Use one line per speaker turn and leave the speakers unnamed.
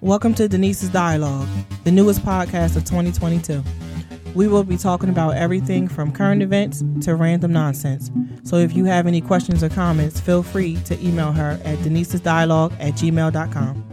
Welcome to Denise's Dialogue, the newest podcast of 2022. We will be talking about everything from current events to random nonsense. So if you have any questions or comments, feel free to email her at denisesdialogue at gmail.com.